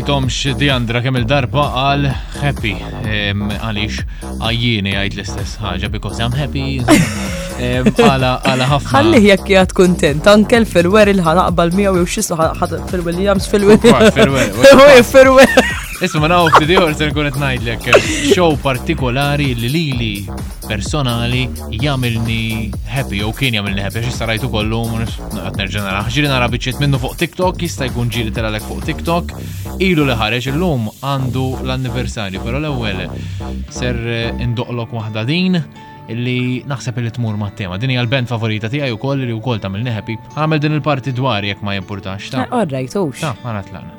saqsejtomx Diandra kemm il-darba għal happy għalix għajjini għajt l-istess ħagġa because I'm happy għala għala ħafna. Għalli jekk jgħat kontent, anke l-firwer il-ħanaqbal miegħu jew xi fil-Williams fil-Williams. Fil-Williams. Isma naw f'didi għor se nkun ngħidlek eh, show partikolari li lili personali jagħmilni happy jew kien jagħmilni happy x'issa rajtu kollu qed nerġa' nara. Ġiri nara biċċiet minnu fuq TikTok, jista' jkun ġiri telalek fuq TikTok. Ilu li ħareġ illum għandu l-anniversarju, però l-ewwel ser eh, indoqlok waħda din li naħseb li tmur ma' tema. Din hija l-band favorita tiegħi wkoll li wkoll tagħmilni happy. Għamel din il-parti dwar jekk ma jimpurtax. Ta' orrajtux. Ta' ma natlaqna.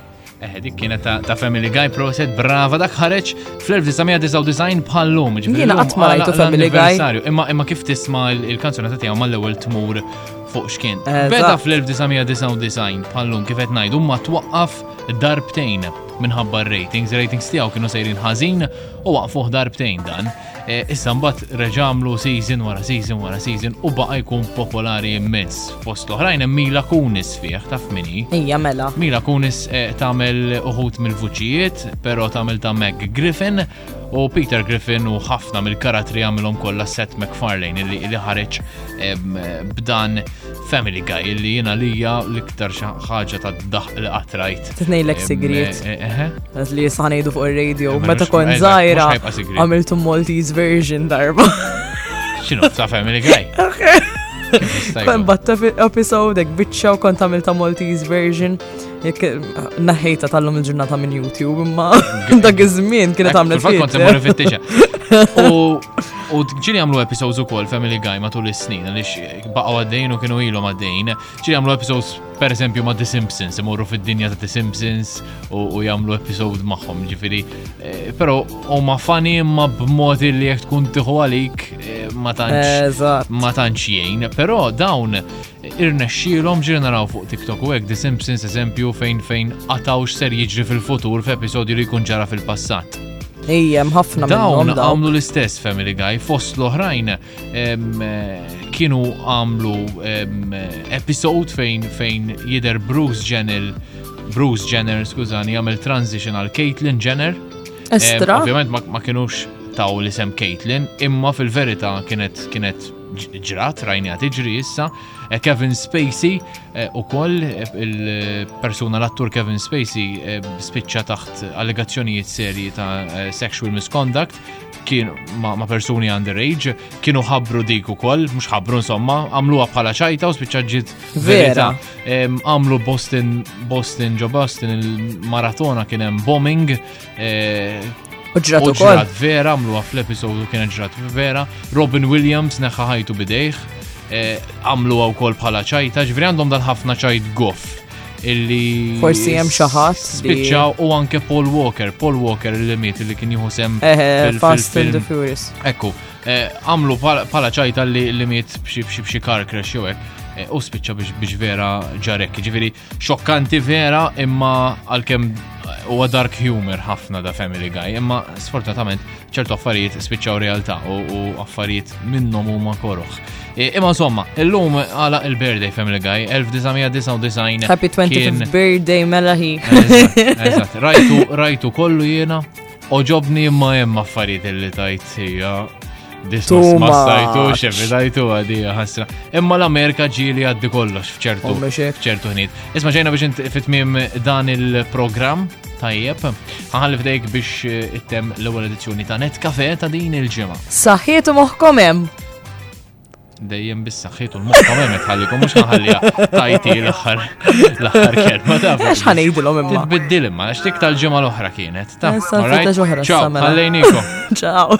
Eh, dik kienet ta' Family Guy proset brava dak ħareġ fl-1999 bħallum. Jiena qatt ma rajtu Family Guy. Imma imma kif tisma' il-kanzuna ta' tiegħu mal-ewwel tmur fuq xkien. Eh, Beda fl-1999 bħallum kif qed ngħidu ma twaqqaf darbtejn minħabba ratings, ratings tiegħu kienu sejrin ħażin u waqfuh darbtejn dan. Eh, issa mbagħad reġamlu season wara season wara season u baqa' jkun popolari immens. Fost oħrajn hemm Mila Kunis fih taf minni. Hija mela. Mila Kunis eh, tagħmel uħut mill-vuċijiet, però tagħmel ta' Meg Griffin u Peter Griffin u ħafna mill-karatri għamilhom kollha Seth MacFarlane li ħareġ b'dan Family Guy, illi jina lija l-iktar ħaġa ta' daħ li qatrajt. Tnejlek sigriet. Eh, eh, eh. Għaz li jisħan jgħidu fuq il-radio, meta kon zaħira, għamiltu Maltese version darba. Xinu, ta' Family Guy? Kon batta episode, ek bitxa u kont għamilta Maltese version. Jek naħħejta tal-lum il-ġurnata minn YouTube, imma dak iż-żmien kienet għamlet. Fil-fat kont imur fittixa. U ġili għamlu episodes u kol Family Guy matul is-snin, għalix baqgħu għaddejjin u kienu ilhom għaddejjin. Ġi jagħmlu episodes pereżempju ma' The Simpsons, imorru fid-dinja ta' The Simpsons u jagħmlu episode magħhom, ġifieri. Eh, però huma fani imma b'mod li jekk tkun tieħu għalik eh, ma tantx ma tantx jgħin, però dawn irnexxielhom ġiri naraw fuq TikTok u hekk The Simpsons eżempju fejn fejn qatawx ser jiġri fil-futur f'episodju li jkun ġara fil-passat. Ejjem ħafna Dawn għamlu l-istess Family Guy fost l-oħrajn kienu għamlu episode fejn fejn jider Bruce Jenner, Bruce Jenner, skużani, għamil transition għal Caitlyn Jenner. Estra. Ovvijament ma kienux taw li sem Caitlyn, imma fil-verita kienet kienet ġrat, rajni għat iġri issa, eh, Kevin Spacey eh, u koll eh, il-persuna l-attur Kevin Spacey spiċċa taħt allegazzjonijiet serji ta' sexual misconduct kien ma, ma persuni underage, kienu ħabru dik ukoll, mhux ħabru insomma, għamluha bħala ċajta u spiċċaġġiet vera. Għamlu Boston, Boston ġo Boston il-maratona kien hemm bombing. Eh, u ġrat ukoll. Ġrat vera, għamluha fl-episodu kien ġrat vera. Robin Williams neħħa ħajtu bidejh, eh, għamluha wkoll bħala ċajta, ġveri għandhom dal-ħafna ċajt goff. illi. Forsi hemm xi ħadd. Spiċċaw u anke Paul Walker, Paul Walker li miet li kien jieħu sem. Eh, eh, Fast and the Furious. Ekku, eh, għamlu pala ċajta li li miet b'xi car crash jew hekk. U spiċċa biex vera ġarek, ġifiri xokkanti vera imma għalkemm huwa dark humor ħafna da Family Guy, imma sfortunatament ċertu affarijiet spiċċaw realtà u affarijiet minnhom huma koroħ. E, imma insomma, illum għala il-birthday Family Guy 1999. Happy 25th birthday mela hi. Eżatt, rajtu rajtu kollu jiena oġobni imma hemm affarijiet li tajt hija dismas ma stajtu xevidajtu għadi ħasra. Imma l-Amerika ġili għaddi kollox fċertu ċertu ħnit. Isma ġejna biex fit-tmim dan il-programm Tajjeb, ħalli fdejk biex eh, ittem l-ewwel edizzjoni ta' Net Cafe ta' din il-ġimgħa. Saħħiet u moħħkom hemm. Dejjem bis-saħħiet u l-moħħkom hemm tħallikom mhux ħalliha tajti l-aħħar l-aħħar kelma ta' Għax ħanejdilhom imma. Titbiddil imma għax dik tal-ġimgħa l-oħra kienet. Ta' Issa, ħalejnikom. Ciao.